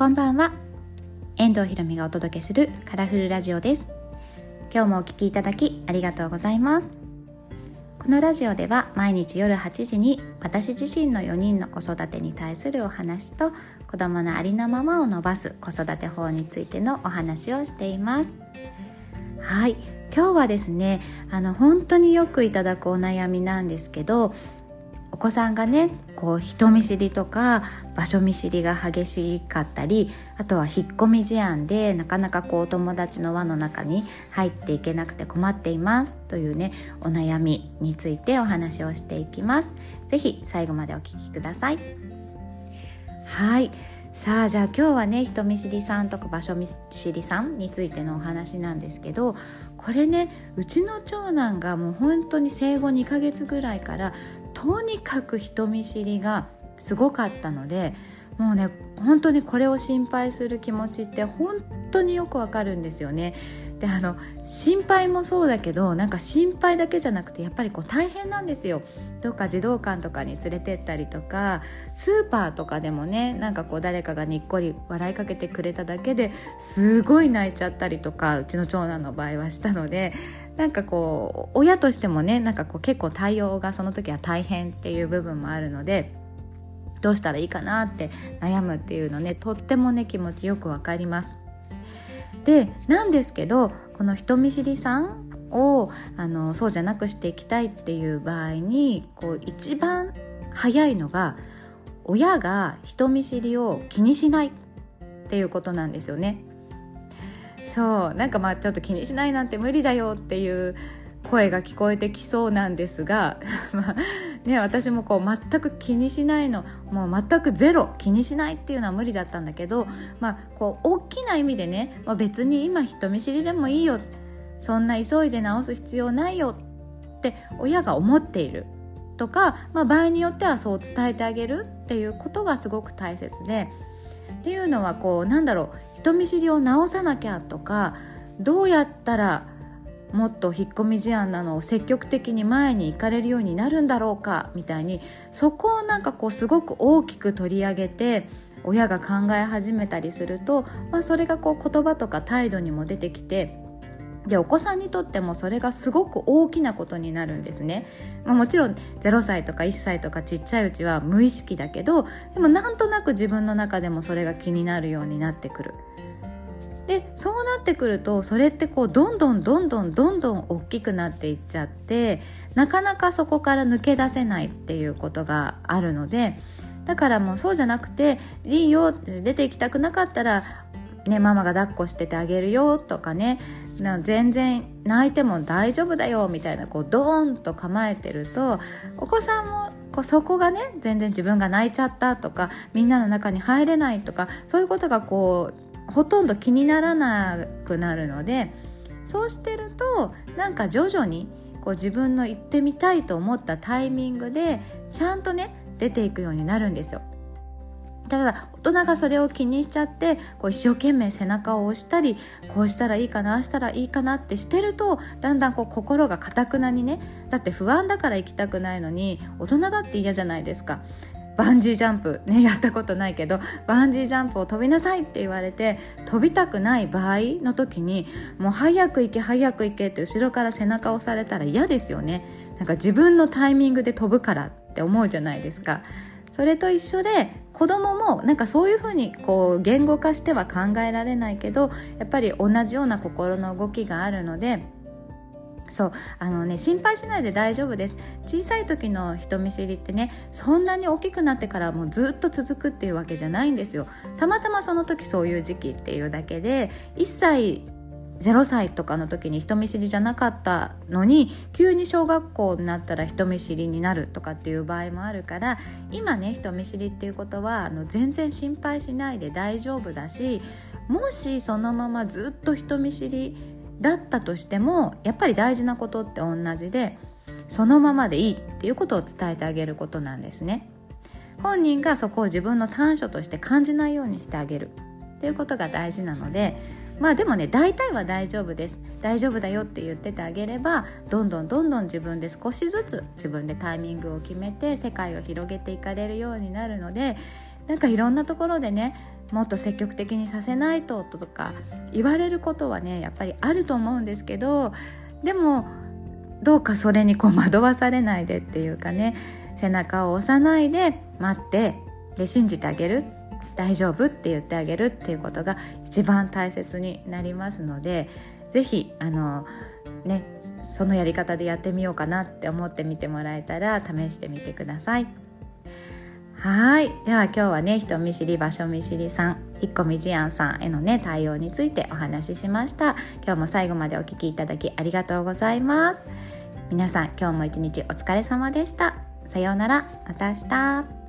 こんばんは。遠藤ひろみがお届けするカラフルラジオです。今日もお聞きいただきありがとうございます。このラジオでは毎日夜8時に私自身の4人の子育てに対するお話と子供のありのままを伸ばす子育て法についてのお話をしています。はい。今日はですねあの本当によくいただくお悩みなんですけどお子さんがねこう人見知りとか場所見知りが激しかったりあとは引っ込み思案でなかなかこうお友達の輪の中に入っていけなくて困っていますというねお悩みについてお話をしていきます。是非最後までお聞きください。はい。さあじゃあ今日はね人見知りさんとか場所見知りさんについてのお話なんですけどこれねうちの長男がもう本当に生後2ヶ月ぐらいからとにかく人見知りがすごかったのでもうね本当にこれを心配する気持ちって本当によくわかるんですよね。であの心配もそうだけどなんか心配だけじゃなくてやっぱりこう大変なんですよどっか児童館とかに連れてったりとかスーパーとかでもねなんかこう誰かがにっこり笑いかけてくれただけですごい泣いちゃったりとかうちの長男の場合はしたのでなんかこう親としてもねなんかこう結構対応がその時は大変っていう部分もあるので。どうしたらいいかなって悩むっていうのねとってもね気持ちよくわかりますでなんですけどこの人見知りさんをあのそうじゃなくしていきたいっていう場合にこう一番早いのが親が人見知りを気にしないっていうことなんですよね。そうなんかまあちょっと気にしないなんて無理だよっていう声が聞こえてきそうなんですが、ね、私もこう全く気にしないの。もう全くゼロ。気にしないっていうのは無理だったんだけど、まあ、こう大きな意味でね、まあ、別に今人見知りでもいいよ。そんな急いで治す必要ないよって親が思っている。とか、まあ、場合によってはそう伝えてあげるっていうことがすごく大切で。っていうのはこうなんだろう。人見知りを治さなきゃとかどうやったらもっと引っ込み思案なのを積極的に前に行かれるようになるんだろうかみたいにそこをなんかこうすごく大きく取り上げて親が考え始めたりすると、まあ、それがこう言葉とか態度にも出てきてでお子さんにとってもそれがすごく大きなことになるんですね、まあ、もちろん0歳とか1歳とかちっちゃいうちは無意識だけどでもなんとなく自分の中でもそれが気になるようになってくる。でそうなってくるとそれってこうどんどんどんどんどんどん大きくなっていっちゃってなかなかそこから抜け出せないっていうことがあるのでだからもうそうじゃなくていいよ出て行きたくなかったら、ね、ママが抱っこしててあげるよとかね全然泣いても大丈夫だよみたいなこうドーンと構えてるとお子さんもこうそこがね全然自分が泣いちゃったとかみんなの中に入れないとかそういうことがこうほとんど気にならなくなるのでそうしてるとなんか徐々にこう自分の行ってみたいと思ったタイミングでちゃんとね出ていくようになるんですよ。ただ大人がそれを気にしちゃってこう一生懸命背中を押したりこうしたらいいかなあしたらいいかなってしてるとだんだんこう心がかたくなにねだって不安だから行きたくないのに大人だって嫌じゃないですかバンジージャンプねやったことないけどバンジージャンプを飛びなさいって言われて飛びたくない場合の時にもう早く行け早く行けって後ろから背中を押されたら嫌ですよね。なんか自分のタイミングで飛ぶからって思うじゃないですか。それと一緒で子供もなんかそういうふうにこう言語化しては考えられないけどやっぱり同じような心の動きがあるのでそうあのね心配しないで大丈夫です。小さい時の人見知りってねそんなに大きくなってからもうずっと続くっていうわけじゃないんですよ。たまたまその時そういう時期っていうだけで1歳0歳とかの時に人見知りじゃなかったのに急に小学校になったら人見知りになるとかっていう場合もあるから今ね人見知りっていうことはあの全然心配しないで大丈夫だしもしそのままずっと人見知りだったとしてもやっぱり大事なことって同じでそのままでいいっていうことを伝えてあげることなんですね。本人がそこを自分の短所として感じないようにしてあげる。っていうことが大事なのでまあでもね大体は大丈夫です。大丈夫だよって言っててあげればどんどんどんどん自分で少しずつ自分でタイミングを決めて世界を広げていかれるようになるのでなんかいろんなところでねもっと積極的にさせないととか言われることはねやっぱりあると思うんですけどでもどうかそれにこう惑わされないでっていうかね背中を押さないで待ってで信じてあげる大丈夫って言ってあげるっていうことが一番大切になりますので是非あのねそのやり方でやってみようかなって思ってみてもらえたら試してみてください。はい。では今日はね人見知り場所見知りさん引っ込み思案さんへのね対応についてお話ししました。今日も最後までお聴きいただきありがとうございます。皆さん今日も一日お疲れ様でした。さようなら。また明日。